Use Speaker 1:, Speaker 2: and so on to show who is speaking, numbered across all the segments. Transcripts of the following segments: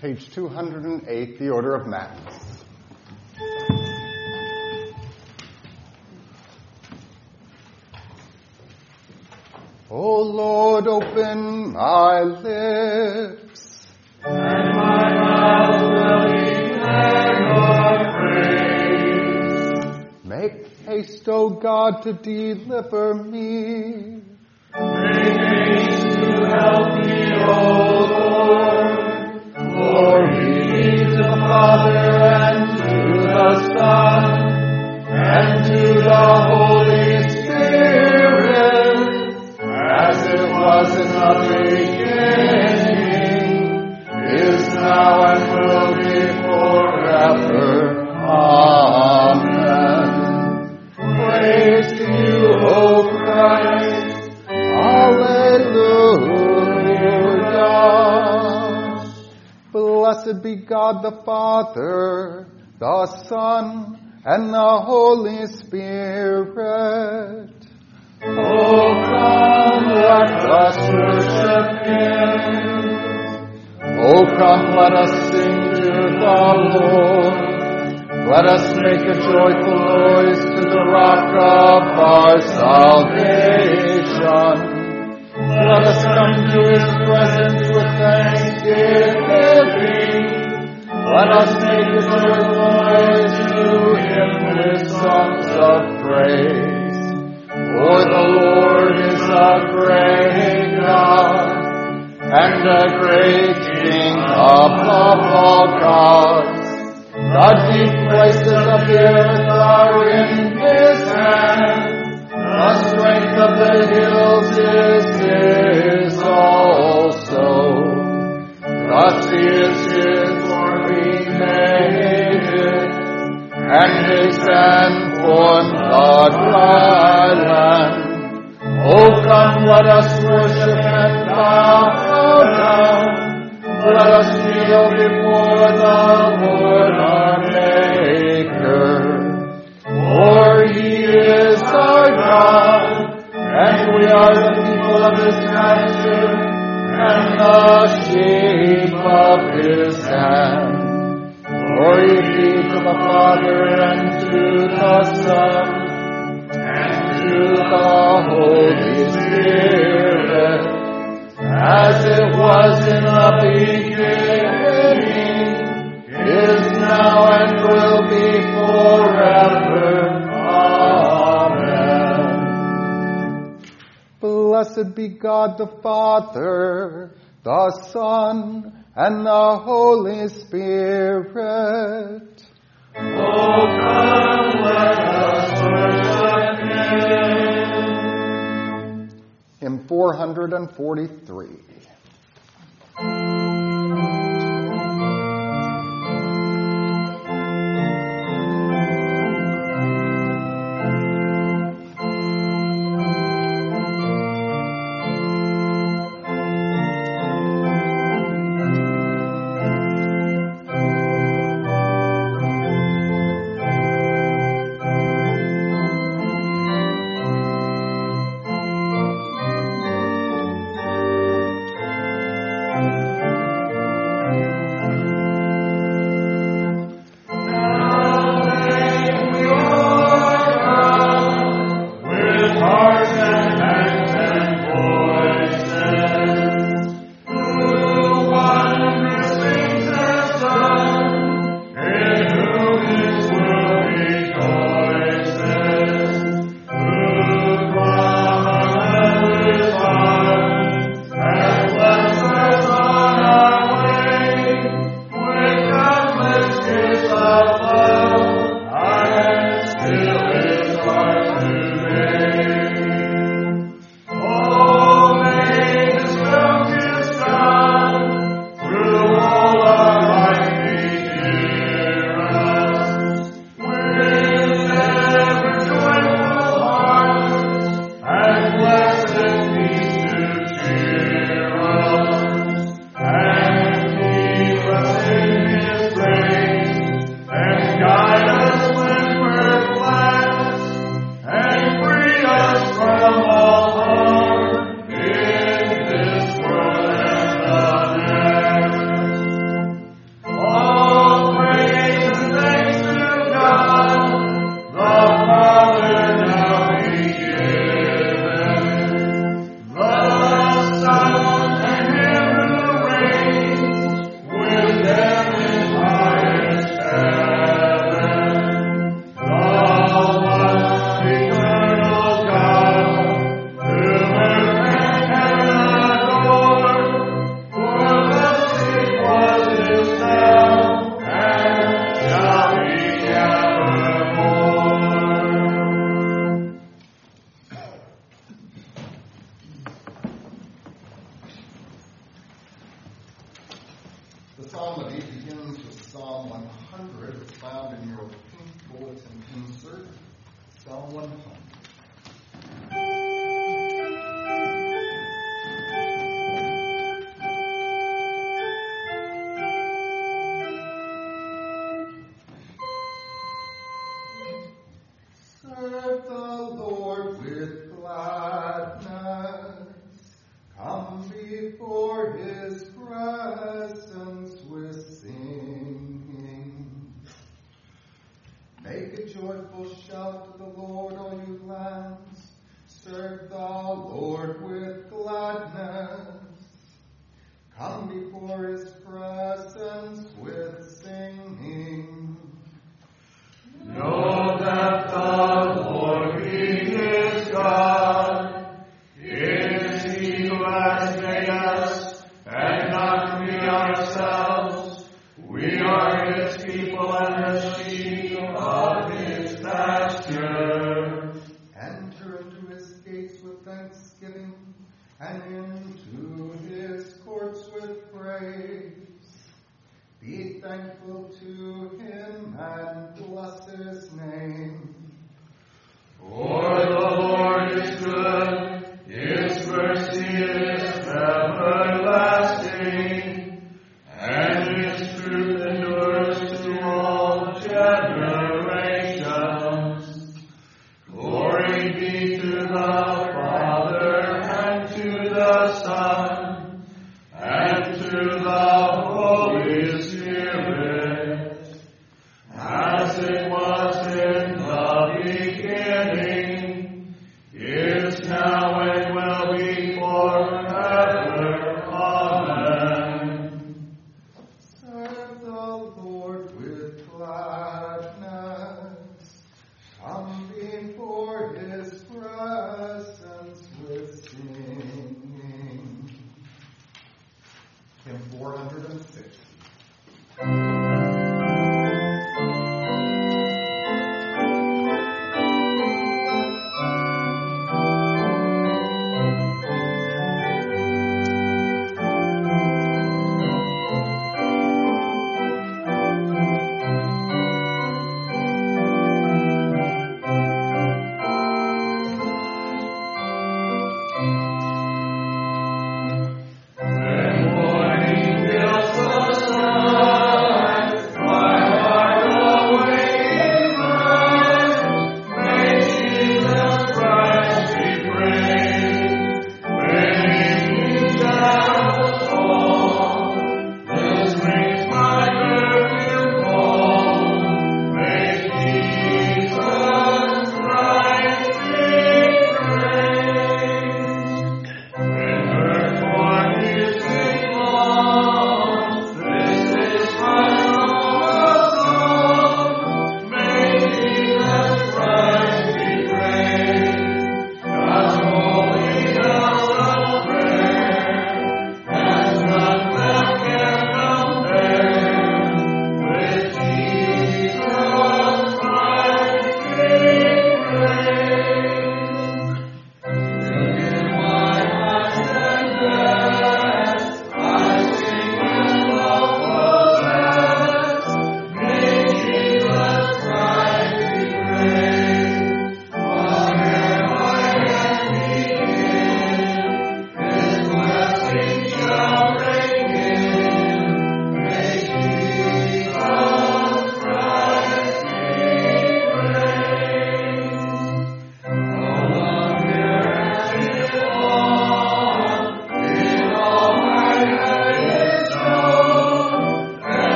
Speaker 1: page 208, the order of Matins. O Lord, open my lips,
Speaker 2: and my mouth will declare your praise.
Speaker 1: Make haste, O God, to deliver me.
Speaker 2: Make haste to help me, O Lord. Glory to the Father and to the Son and to the Holy Spirit, as it was in the beginning, is now and will be forever. Amen. Praise to you, O Christ.
Speaker 1: Hallelujah. Blessed be God the Father, the Son, and the Holy Spirit.
Speaker 2: Oh, come, let us worship Him.
Speaker 1: Oh, come, let us sing to the Lord. Let us make a joyful noise to the rock of our salvation.
Speaker 2: Let us come to His presence with thanksgiving. Let us make his
Speaker 1: noise 443.
Speaker 2: Make a joyful shout to the Lord, all you lands. Serve the Lord with gladness. Come before his presence with singing.
Speaker 1: No.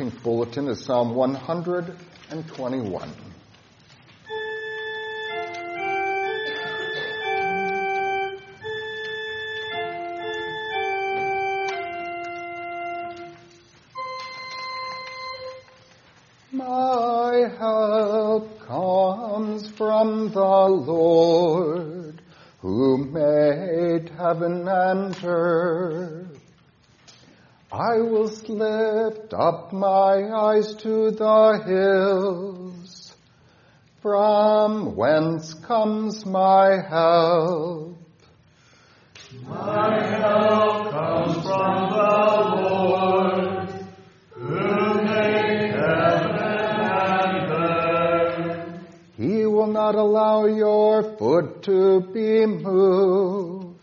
Speaker 1: Pink bulletin is Psalm 121. Whence comes my help?
Speaker 2: My help comes from the Lord, who made heaven and earth.
Speaker 1: He will not allow your foot to be moved.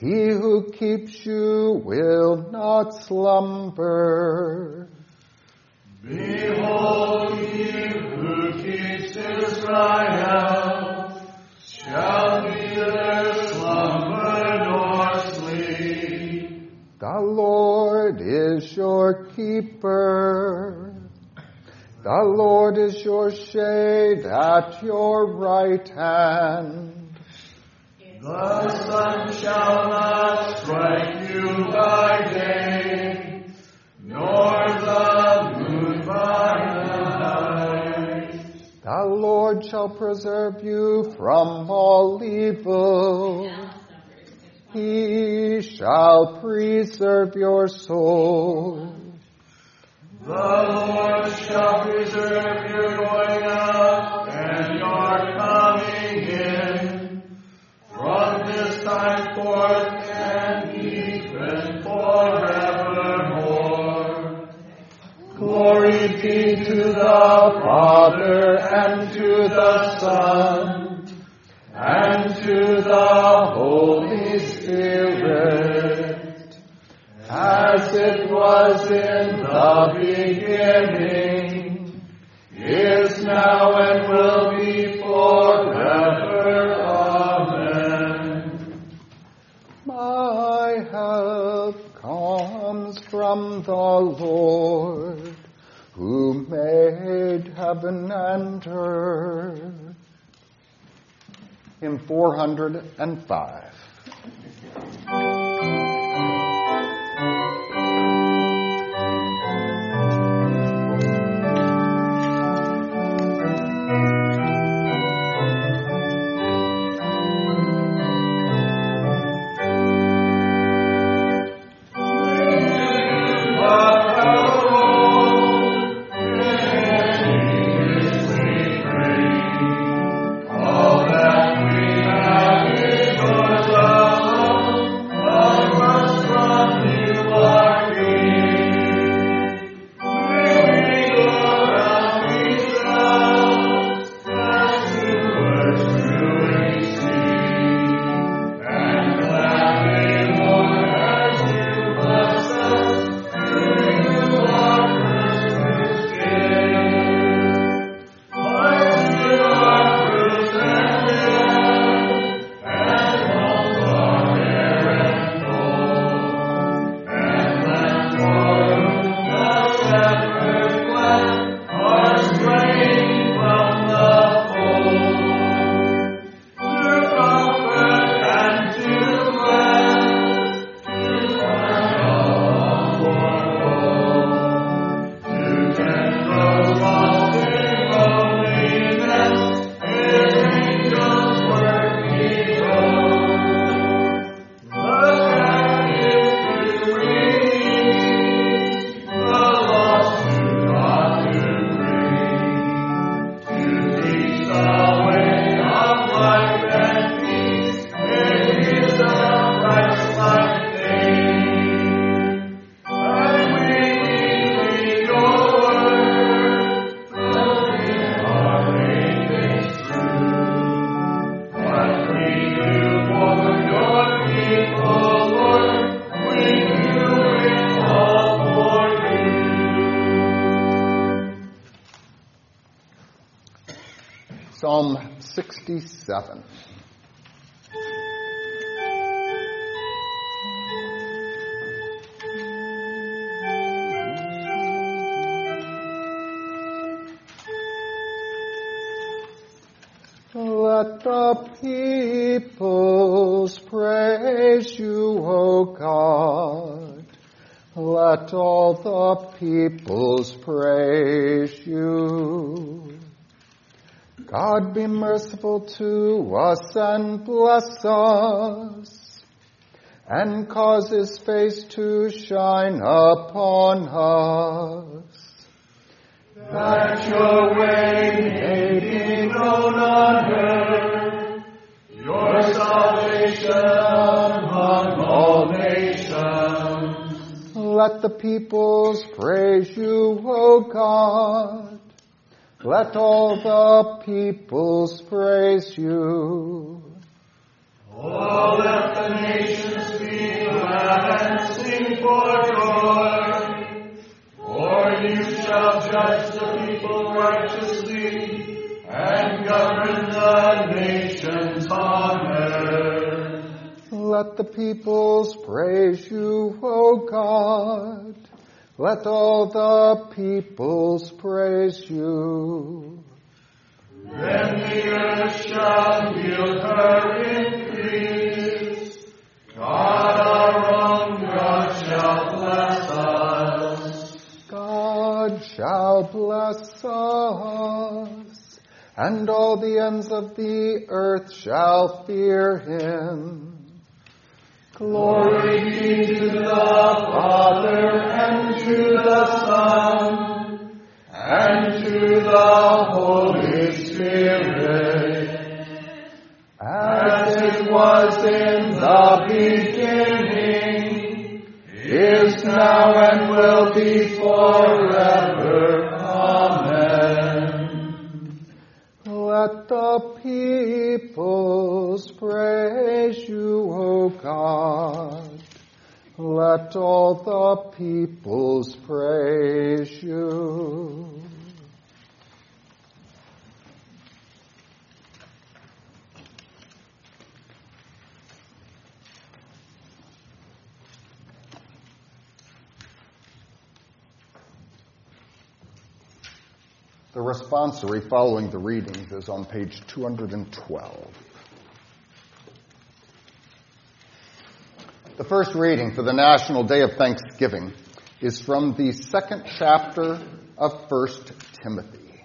Speaker 1: He who keeps you will not slumber.
Speaker 2: Behold, he who keeps Israel shall neither slumber nor sleep.
Speaker 1: The Lord is your keeper. The Lord is your shade at your right hand.
Speaker 2: The sun shall not strike you by day, nor the
Speaker 1: Lord shall preserve you from all evil. He shall preserve your soul.
Speaker 2: The Lord shall preserve your going out and your coming in from this time forth and even forevermore. Glory be to the Father and to the Son and to the Holy Spirit, as it was in the beginning, is now and will be forever. Amen.
Speaker 1: My help comes from the Lord made heaven and earth. Hymn 405. 67. Let the peoples praise you, O God. Let all the peoples praise God be merciful to us and bless us, and cause his face to shine upon us.
Speaker 2: That your way may be known on earth, your salvation among all nations.
Speaker 1: Let the peoples praise you, O God. Let all the peoples praise you.
Speaker 2: Oh, let the nations be glad and sing for joy. For you shall judge the people righteously and govern the nations on earth.
Speaker 1: Let the peoples praise you, O God. Let all the peoples praise you.
Speaker 2: Then the earth shall yield her increase. God our own God shall bless us.
Speaker 1: God shall bless us, and all the ends of the earth shall fear him.
Speaker 2: Glory be to the Father and to the Son and to the Holy Spirit, as it was in the beginning, is now and will be forever.
Speaker 1: Let the peoples praise you, O God. Let all the peoples praise you. The responsory following the readings is on page 212. The first reading for the National Day of Thanksgiving is from the second chapter of 1 Timothy.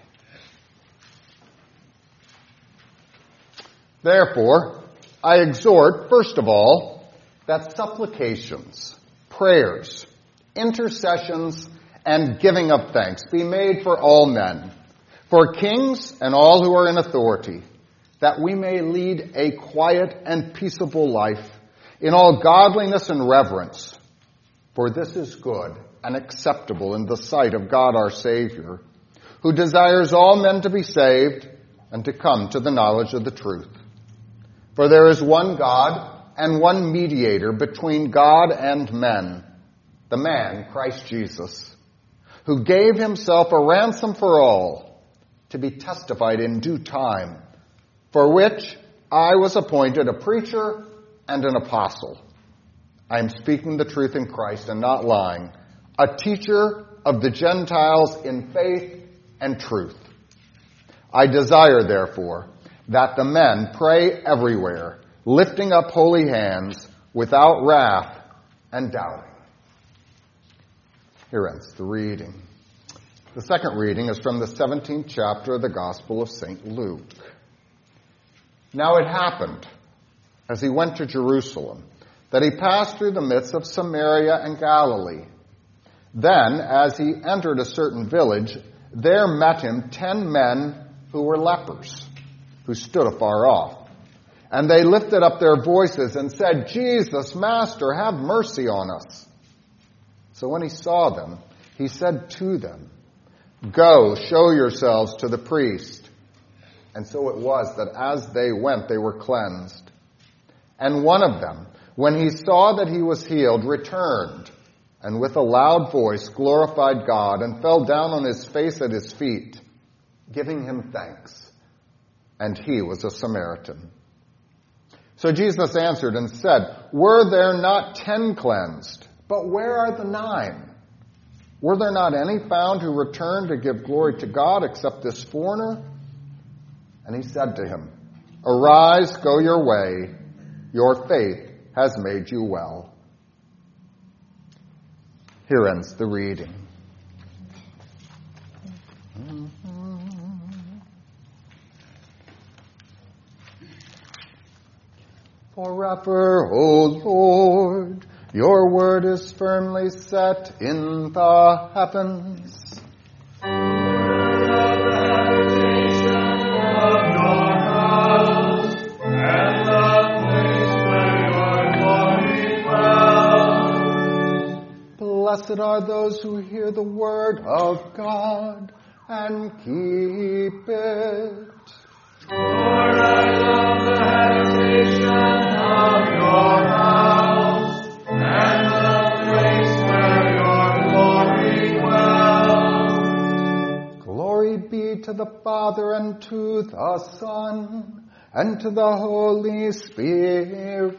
Speaker 1: Therefore, I exhort, first of all, that supplications, prayers, intercessions, and giving of thanks be made for all men, for kings and all who are in authority, that we may lead a quiet and peaceable life in all godliness and reverence. For this is good and acceptable in the sight of God our Savior, who desires all men to be saved and to come to the knowledge of the truth. For there is one God and one mediator between God and men, the man, Christ Jesus, who gave himself a ransom for all to be testified in due time, for which I was appointed a preacher and an apostle. I am speaking the truth in Christ and not lying, a teacher of the Gentiles in faith and truth. I desire, therefore, that the men pray everywhere, lifting up holy hands without wrath and doubting. Here ends the reading. The second reading is from the 17th chapter of the Gospel of St. Luke. Now it happened, as he went to Jerusalem, that he passed through the midst of Samaria and Galilee. Then, as he entered a certain village, there met him ten men who were lepers, who stood afar off. And they lifted up their voices and said, Jesus, Master, have mercy on us. So when he saw them, he said to them, Go, show yourselves to the priest. And so it was that as they went, they were cleansed. And one of them, when he saw that he was healed, returned and with a loud voice glorified God and fell down on his face at his feet, giving him thanks. And he was a Samaritan. So Jesus answered and said, Were there not ten cleansed? But where are the nine? Were there not any found who returned to give glory to God except this foreigner? And he said to him, Arise, go your way. Your faith has made you well. Here ends the reading. Forever, O Lord, your word is firmly set in the heavens. Blessed are those who hear the word of God and keep it.
Speaker 2: Lord, I love the habitation of your house
Speaker 1: to the Father and to the Son and to the Holy Spirit.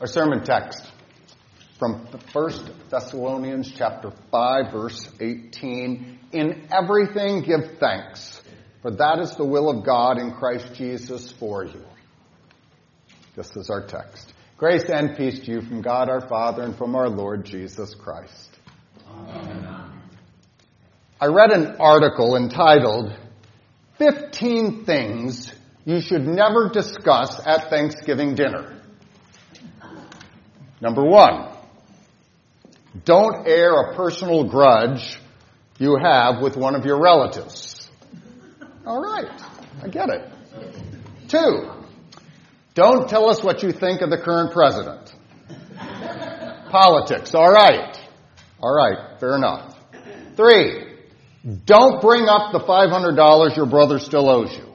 Speaker 1: Our sermon text from 1 Thessalonians chapter 5 verse 18. In everything give thanks, for that is the will of God in Christ Jesus for you. This is our text. Grace and peace to you from God our Father and from our Lord Jesus Christ. I read an article entitled 15 Things You Should Never Discuss at Thanksgiving Dinner. Number one, don't air a personal grudge you have with one of your relatives. All right, I get it. Two, don't tell us what you think of the current president. Politics, all right. All right, fair enough. Three, don't bring up the $500 your brother still owes you.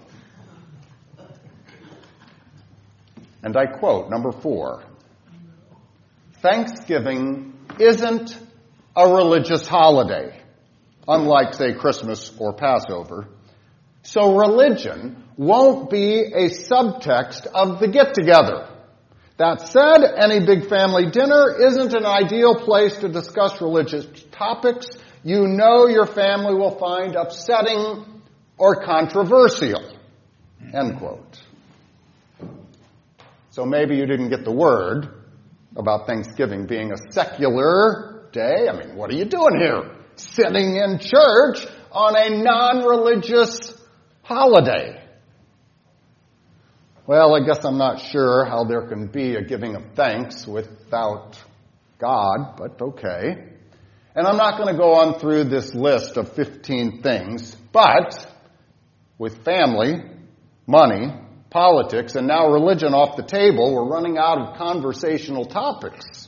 Speaker 1: And I quote, number four, Thanksgiving isn't a religious holiday, unlike, say, Christmas or Passover. So religion won't be a subtext of the get together. That said, any big family dinner isn't an ideal place to discuss religious topics you know your family will find upsetting or controversial. End quote. So maybe you didn't get the word about Thanksgiving being a secular day. I mean, what are you doing here? Sitting in church on a non-religious holiday. Well, I guess I'm not sure how there can be a giving of thanks without God, but okay. And I'm not going to go on through this list of 15 things, but with family, money, politics, and now religion off the table, we're running out of conversational topics.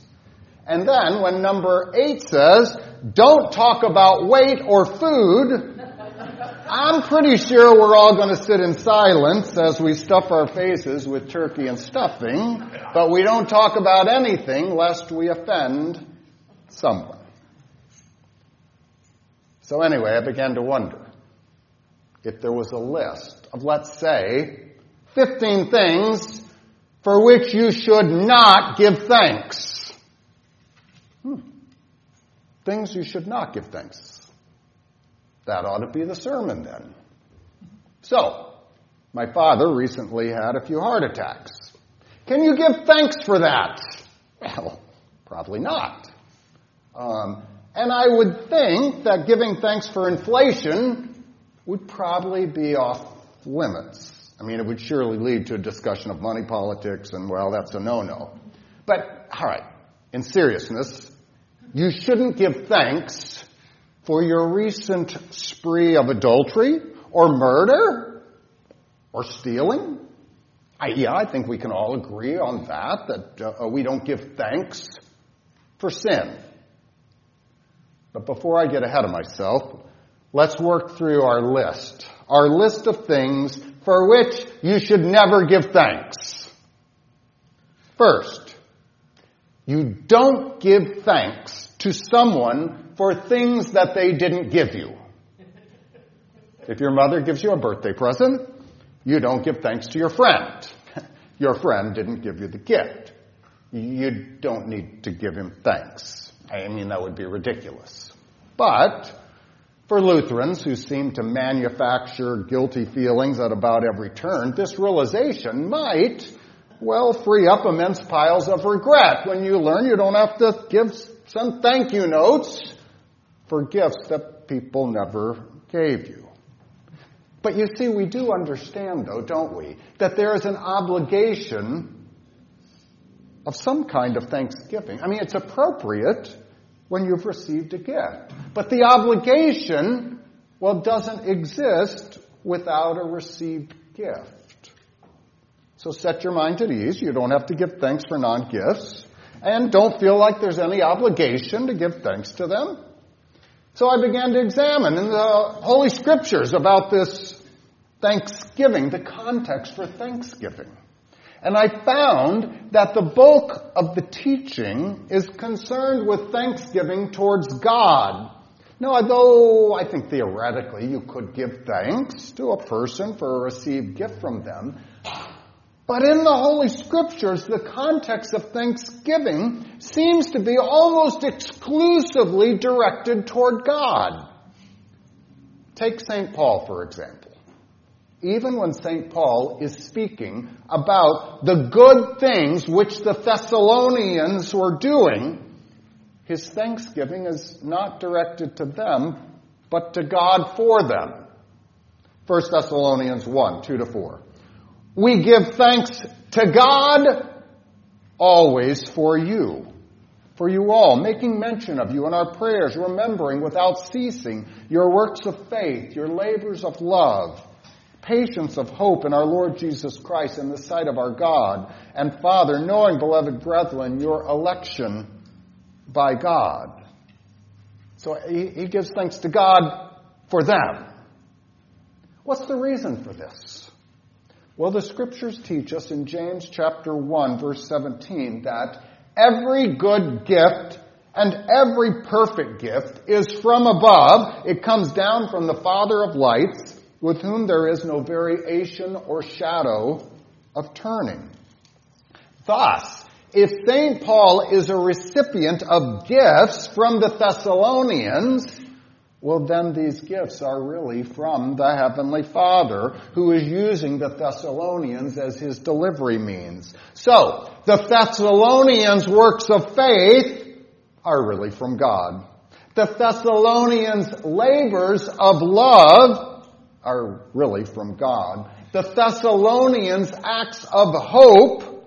Speaker 1: And then when number eight says, don't talk about weight or food, I'm pretty sure we're all going to sit in silence as we stuff our faces with turkey and stuffing, but we don't talk about anything lest we offend someone. So anyway, I began to wonder if there was a list of, let's say, 15 things for which you should not give thanks. Hmm. Things you should not give thanks. That ought to be the sermon then. So, my father recently had a few heart attacks. Can you give thanks for that? Well, probably not. Um, and I would think that giving thanks for inflation would probably be off limits. I mean, it would surely lead to a discussion of money politics, and well, that's a no-no. But, alright, in seriousness, you shouldn't give thanks for your recent spree of adultery, or murder, or stealing. I, yeah, I think we can all agree on that, that uh, we don't give thanks for sin. But before I get ahead of myself, let's work through our list. Our list of things for which you should never give thanks. First, you don't give thanks to someone for things that they didn't give you. If your mother gives you a birthday present, you don't give thanks to your friend. Your friend didn't give you the gift. You don't need to give him thanks. I mean, that would be ridiculous. But for Lutherans who seem to manufacture guilty feelings at about every turn, this realization might, well, free up immense piles of regret when you learn you don't have to give some thank you notes for gifts that people never gave you. But you see, we do understand, though, don't we, that there is an obligation of some kind of thanksgiving. I mean, it's appropriate when you've received a gift. But the obligation, well, doesn't exist without a received gift. So set your mind at ease. You don't have to give thanks for non gifts. And don't feel like there's any obligation to give thanks to them. So I began to examine in the Holy Scriptures about this thanksgiving, the context for thanksgiving. And I found that the bulk of the teaching is concerned with thanksgiving towards God. Now, although I think theoretically you could give thanks to a person for a received gift from them, but in the Holy Scriptures, the context of thanksgiving seems to be almost exclusively directed toward God. Take St. Paul, for example. Even when St. Paul is speaking about the good things which the Thessalonians were doing, his thanksgiving is not directed to them, but to God for them. 1 Thessalonians 1, 2 to 4. We give thanks to God always for you, for you all, making mention of you in our prayers, remembering without ceasing your works of faith, your labors of love, patience of hope in our Lord Jesus Christ in the sight of our God and Father, knowing, beloved brethren, your election by God. So he, he gives thanks to God for them. What's the reason for this? Well, the scriptures teach us in James chapter 1 verse 17 that every good gift and every perfect gift is from above. It comes down from the Father of lights with whom there is no variation or shadow of turning. Thus, if St. Paul is a recipient of gifts from the Thessalonians, well, then these gifts are really from the Heavenly Father who is using the Thessalonians as his delivery means. So, the Thessalonians' works of faith are really from God. The Thessalonians' labors of love are really from God. The Thessalonians' acts of hope,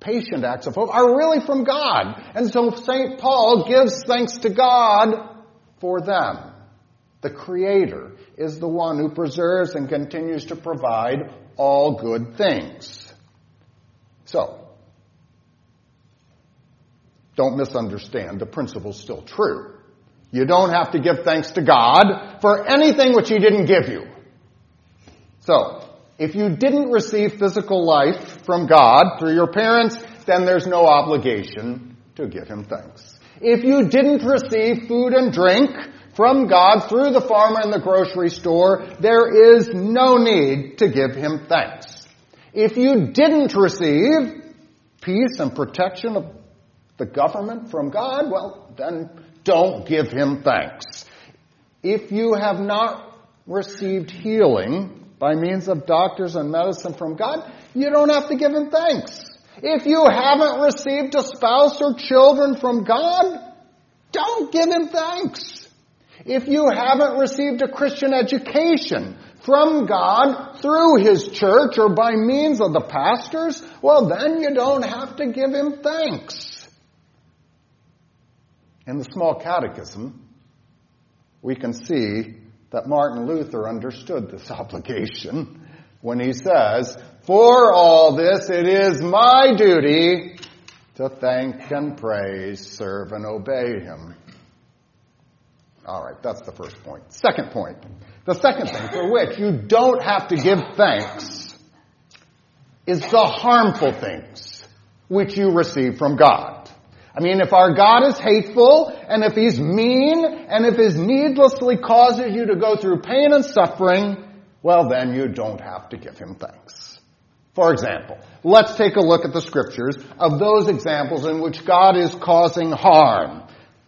Speaker 1: patient acts of hope, are really from God. And so St. Paul gives thanks to God for them. The Creator is the one who preserves and continues to provide all good things. So, don't misunderstand, the principle's still true. You don't have to give thanks to God for anything which He didn't give you. So, if you didn't receive physical life from God through your parents, then there's no obligation to give Him thanks. If you didn't receive food and drink from God through the farmer in the grocery store, there is no need to give him thanks. If you didn't receive peace and protection of the government from God, well, then don't give him thanks. If you have not received healing by means of doctors and medicine from God, you don't have to give him thanks. If you haven't received a spouse or children from God, don't give him thanks. If you haven't received a Christian education from God through His church or by means of the pastors, well then you don't have to give Him thanks. In the small catechism, we can see that Martin Luther understood this obligation when he says, For all this it is my duty to thank and praise, serve and obey Him. All right, that's the first point. Second point. The second thing for which you don't have to give thanks is the harmful things which you receive from God. I mean, if our God is hateful, and if He's mean, and if He needlessly causes you to go through pain and suffering, well then you don't have to give Him thanks. For example, let's take a look at the scriptures of those examples in which God is causing harm.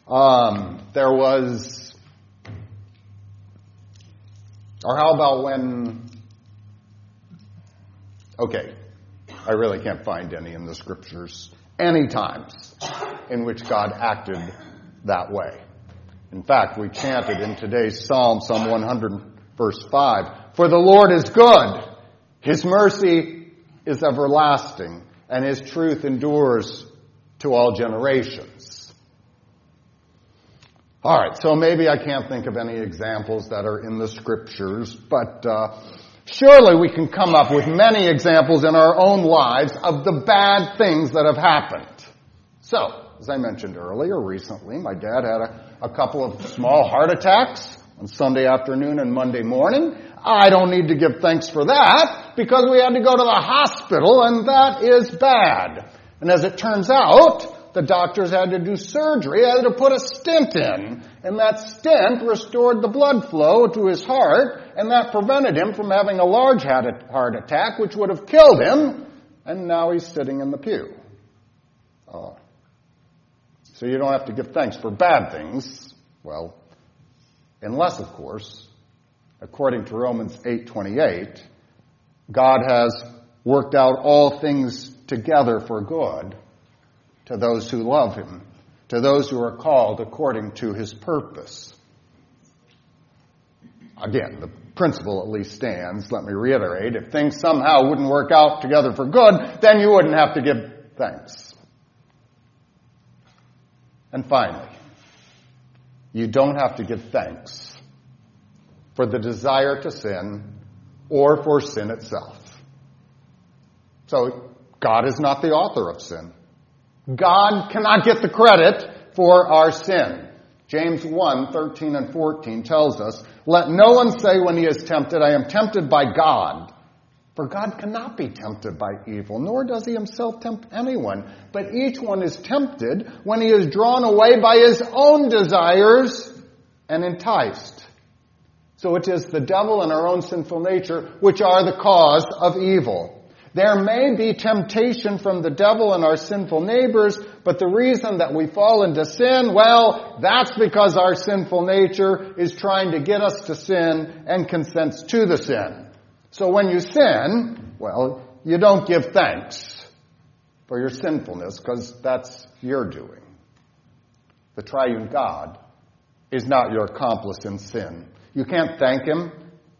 Speaker 1: Um, there was, or how about when, okay, I really can't find any in the scriptures, any times in which God acted that way. In fact, we chanted in today's Psalm, Psalm 100, verse 5, For the Lord is good, His mercy is everlasting, and His truth endures to all generations. All right, so maybe I can't think of any examples that are in the scriptures, but uh, surely we can come up with many examples in our own lives of the bad things that have happened. So, as I mentioned earlier, recently, my dad had a, a couple of small heart attacks on Sunday afternoon and Monday morning. I don't need to give thanks for that because we had to go to the hospital and that is bad. And as it turns out, the doctors had to do surgery, had to put a stent in. And that stent restored the blood flow to his heart and that prevented him from having a large heart attack which would have killed him. And now he's sitting in the pew. Oh. So you don't have to give thanks for bad things. Well, unless, of course, according to Romans 8:28, God has worked out all things together for good to those who love him, to those who are called according to his purpose. Again, the principle at least stands. Let me reiterate. If things somehow wouldn't work out together for good, then you wouldn't have to give thanks. And finally, you don't have to give thanks for the desire to sin or for sin itself. So, God is not the author of sin. God cannot get the credit for our sin. James 1, 13 and 14 tells us, Let no one say when he is tempted, I am tempted by God. For God cannot be tempted by evil, nor does he himself tempt anyone. But each one is tempted when he is drawn away by his own desires and enticed. So it is the devil and our own sinful nature which are the cause of evil. There may be temptation from the devil and our sinful neighbors, but the reason that we fall into sin, well, that's because our sinful nature is trying to get us to sin and consents to the sin. So when you sin, well, you don't give thanks for your sinfulness because that's your doing. The triune God is not your accomplice in sin. You can't thank Him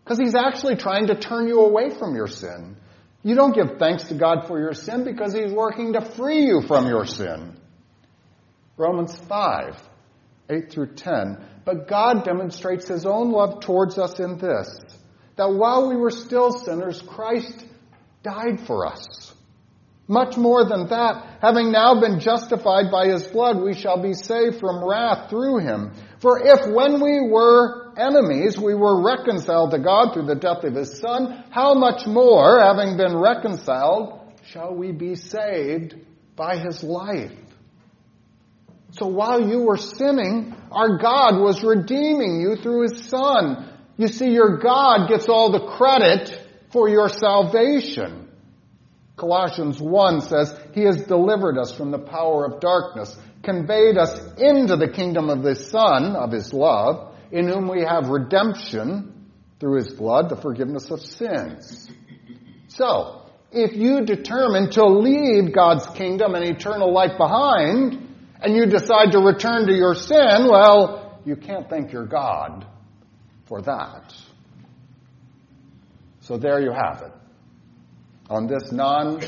Speaker 1: because He's actually trying to turn you away from your sin. You don't give thanks to God for your sin because He's working to free you from your sin. Romans 5, 8 through 10. But God demonstrates His own love towards us in this that while we were still sinners, Christ died for us. Much more than that, having now been justified by his blood, we shall be saved from wrath through him. For if when we were enemies, we were reconciled to God through the death of his son, how much more, having been reconciled, shall we be saved by his life? So while you were sinning, our God was redeeming you through his son. You see, your God gets all the credit for your salvation. Colossians 1 says, He has delivered us from the power of darkness, conveyed us into the kingdom of the Son of His love, in whom we have redemption through His blood, the forgiveness of sins. So, if you determine to leave God's kingdom and eternal life behind, and you decide to return to your sin, well, you can't thank your God for that. So there you have it. On this non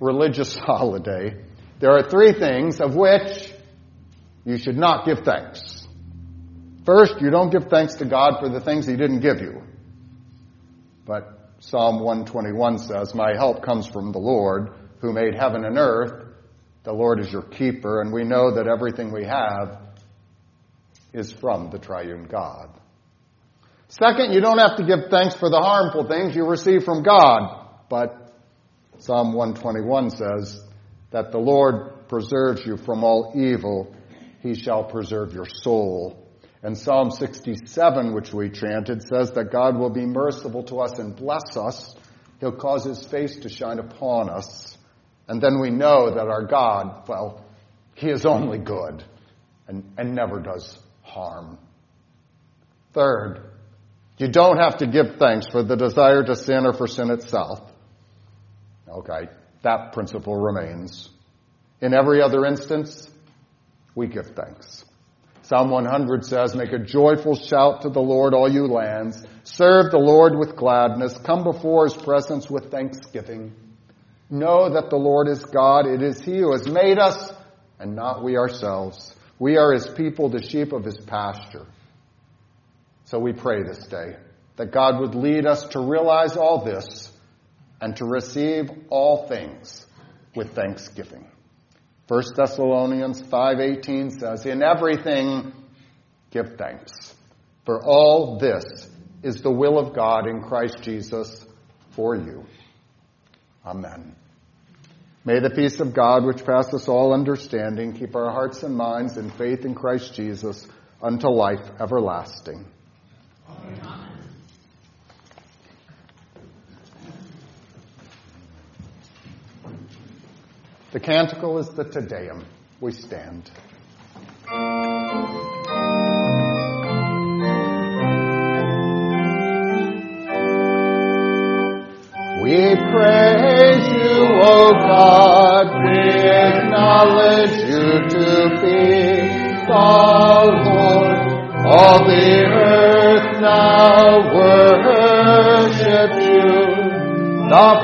Speaker 1: religious holiday, there are three things of which you should not give thanks. First, you don't give thanks to God for the things He didn't give you. But Psalm 121 says, My help comes from the Lord who made heaven and earth. The Lord is your keeper, and we know that everything we have is from the triune God. Second, you don't have to give thanks for the harmful things you receive from God. But Psalm 121 says that the Lord preserves you from all evil, he shall preserve your soul. And Psalm 67, which we chanted, says that God will be merciful to us and bless us. He'll cause his face to shine upon us. And then we know that our God, well, he is only good and, and never does harm. Third, you don't have to give thanks for the desire to sin or for sin itself. Okay, that principle remains. In every other instance, we give thanks. Psalm 100 says, Make a joyful shout to the Lord, all you lands. Serve the Lord with gladness. Come before his presence with thanksgiving. Know that the Lord is God. It is he who has made us and not we ourselves. We are his people, the sheep of his pasture. So we pray this day that God would lead us to realize all this and to receive all things with thanksgiving. 1 Thessalonians 5:18 says, "In everything give thanks, for all this is the will of God in Christ Jesus for you." Amen. May the peace of God, which passes all understanding, keep our hearts and minds in faith in Christ Jesus unto life everlasting. Amen. The canticle is the Te Deum. We stand. We praise you, O God. We acknowledge you to be the Lord. All the earth now worships you, the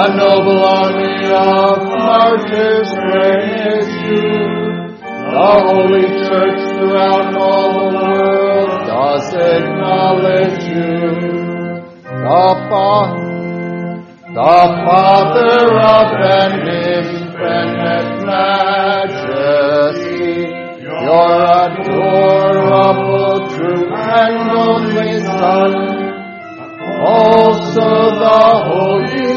Speaker 1: The noble army of martyrs praise you. The holy church throughout all the world does acknowledge you. The, fa- the Father of an infinite majesty, your adorable, true, and only Son, also the Holy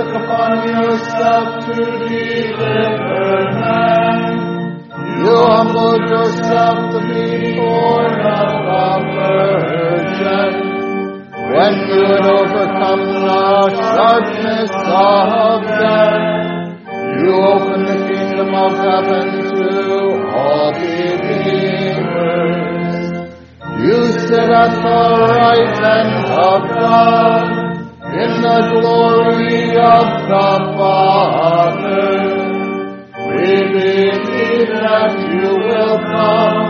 Speaker 1: upon yourself to deliver humbled yourself to be born of a virgin. When you had overcome the sharpness of death, you opened the kingdom of heaven to all believers. You sit at the right hand of God in the glory of the Father. Believe that you will come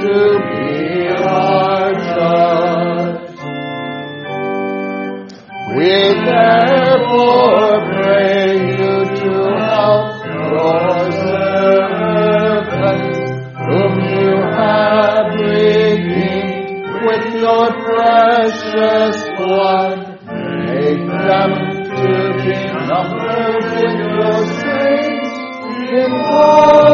Speaker 1: to be our judge. We therefore pray you to help your whom you have redeemed with your precious blood. Make them to be numbered with your in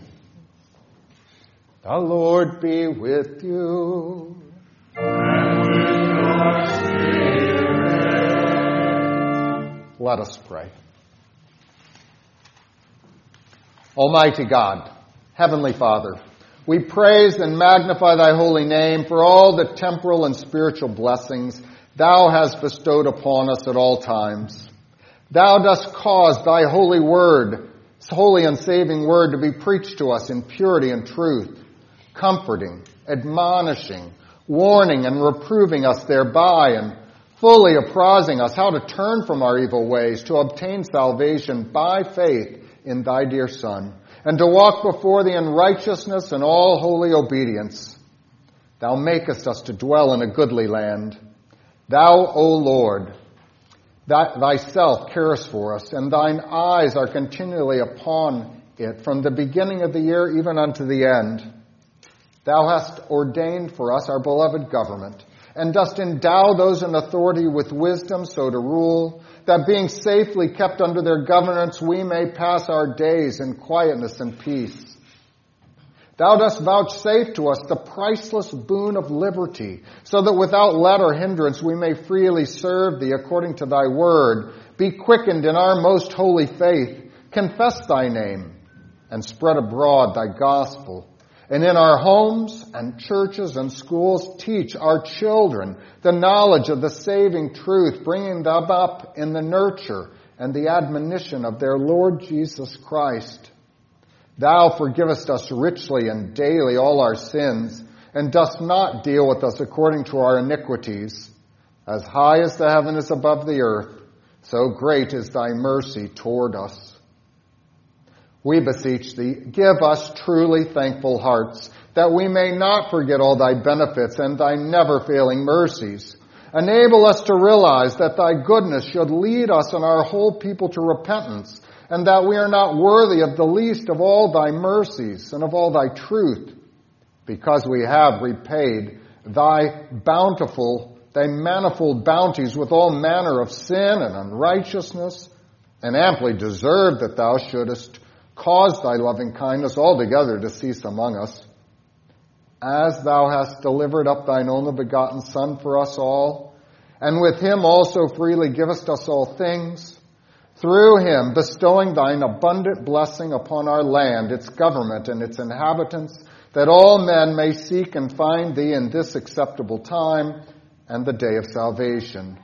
Speaker 1: The Lord be with you.
Speaker 2: And with your spirit.
Speaker 1: Let us pray. Almighty God, Heavenly Father, we praise and magnify thy holy name for all the temporal and spiritual blessings thou hast bestowed upon us at all times. Thou dost cause thy holy word, holy and saving word to be preached to us in purity and truth, comforting, admonishing, warning and reproving us thereby and fully apprising us how to turn from our evil ways to obtain salvation by faith in thy dear Son and to walk before thee in righteousness and all holy obedience. Thou makest us to dwell in a goodly land. Thou, O Lord, that thyself carest for us, and thine eyes are continually upon it from the beginning of the year even unto the end. Thou hast ordained for us our beloved government, and dost endow those in authority with wisdom so to rule, that being safely kept under their governance, we may pass our days in quietness and peace. Thou dost vouchsafe to us the priceless boon of liberty, so that without let or hindrance we may freely serve thee according to thy word, be quickened in our most holy faith, confess thy name, and spread abroad thy gospel. And in our homes and churches and schools teach our children the knowledge of the saving truth, bringing them up in the nurture and the admonition of their Lord Jesus Christ Thou forgivest us richly and daily all our sins, and dost not deal with us according to our iniquities. As high as the heaven is above the earth, so great is thy mercy toward us. We beseech thee, give us truly thankful hearts, that we may not forget all thy benefits and thy never failing mercies. Enable us to realize that thy goodness should lead us and our whole people to repentance and that we are not worthy of the least of all thy mercies and of all thy truth, because we have repaid thy bountiful, thy manifold bounties with all manner of sin and unrighteousness, and amply deserved that thou shouldest cause thy loving kindness altogether to cease among us. As thou hast delivered up thine only begotten Son for us all, and with him also freely givest us all things, through him bestowing thine abundant blessing upon our land, its government, and its inhabitants, that all men may seek and find thee in this acceptable time and the day of salvation.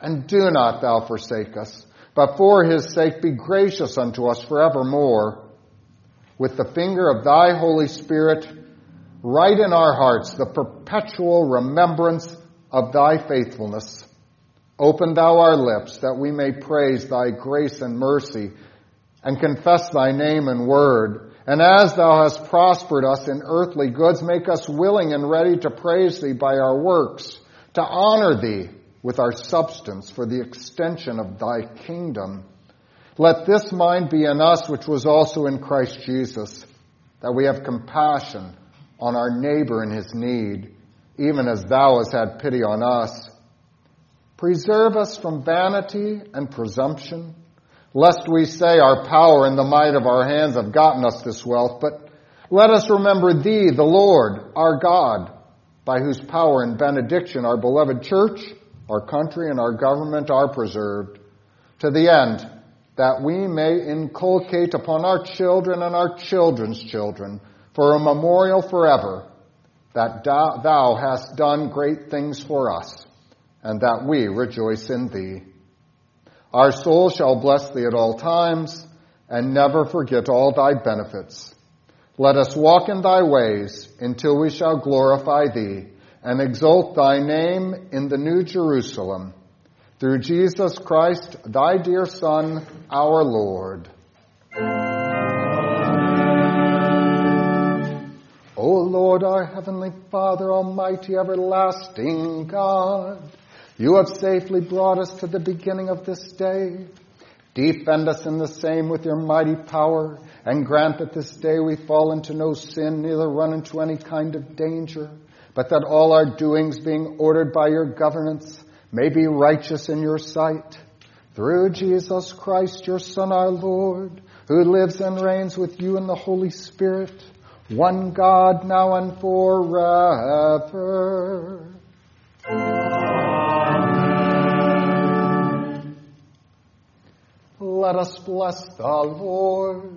Speaker 1: And do not thou forsake us, but for his sake be gracious unto us forevermore. With the finger of thy Holy Spirit, write in our hearts the perpetual remembrance of thy faithfulness Open thou our lips that we may praise thy grace and mercy and confess thy name and word. And as thou hast prospered us in earthly goods, make us willing and ready to praise thee by our works, to honor thee with our substance for the extension of thy kingdom. Let this mind be in us which was also in Christ Jesus, that we have compassion on our neighbor in his need, even as thou hast had pity on us. Preserve us from vanity and presumption, lest we say our power and the might of our hands have gotten us this wealth, but let us remember Thee, the Lord, our God, by whose power and benediction our beloved church, our country, and our government are preserved, to the end that we may inculcate upon our children and our children's children for a memorial forever that thou hast done great things for us and that we rejoice in thee. Our soul shall bless thee at all times, and never forget all thy benefits. Let us walk in thy ways until we shall glorify thee and exalt thy name in the new Jerusalem. Through Jesus Christ, thy dear Son, our Lord. O Lord, our heavenly Father, almighty, everlasting God, you have safely brought us to the beginning of this day. Defend us in the same with your mighty power, and grant that this day we fall into no sin, neither run into any kind of danger, but that all our doings, being ordered by your governance, may be righteous in your sight. Through Jesus Christ, your Son, our Lord, who lives and reigns with you in the Holy Spirit, one God, now and forever. Let us bless the Lord.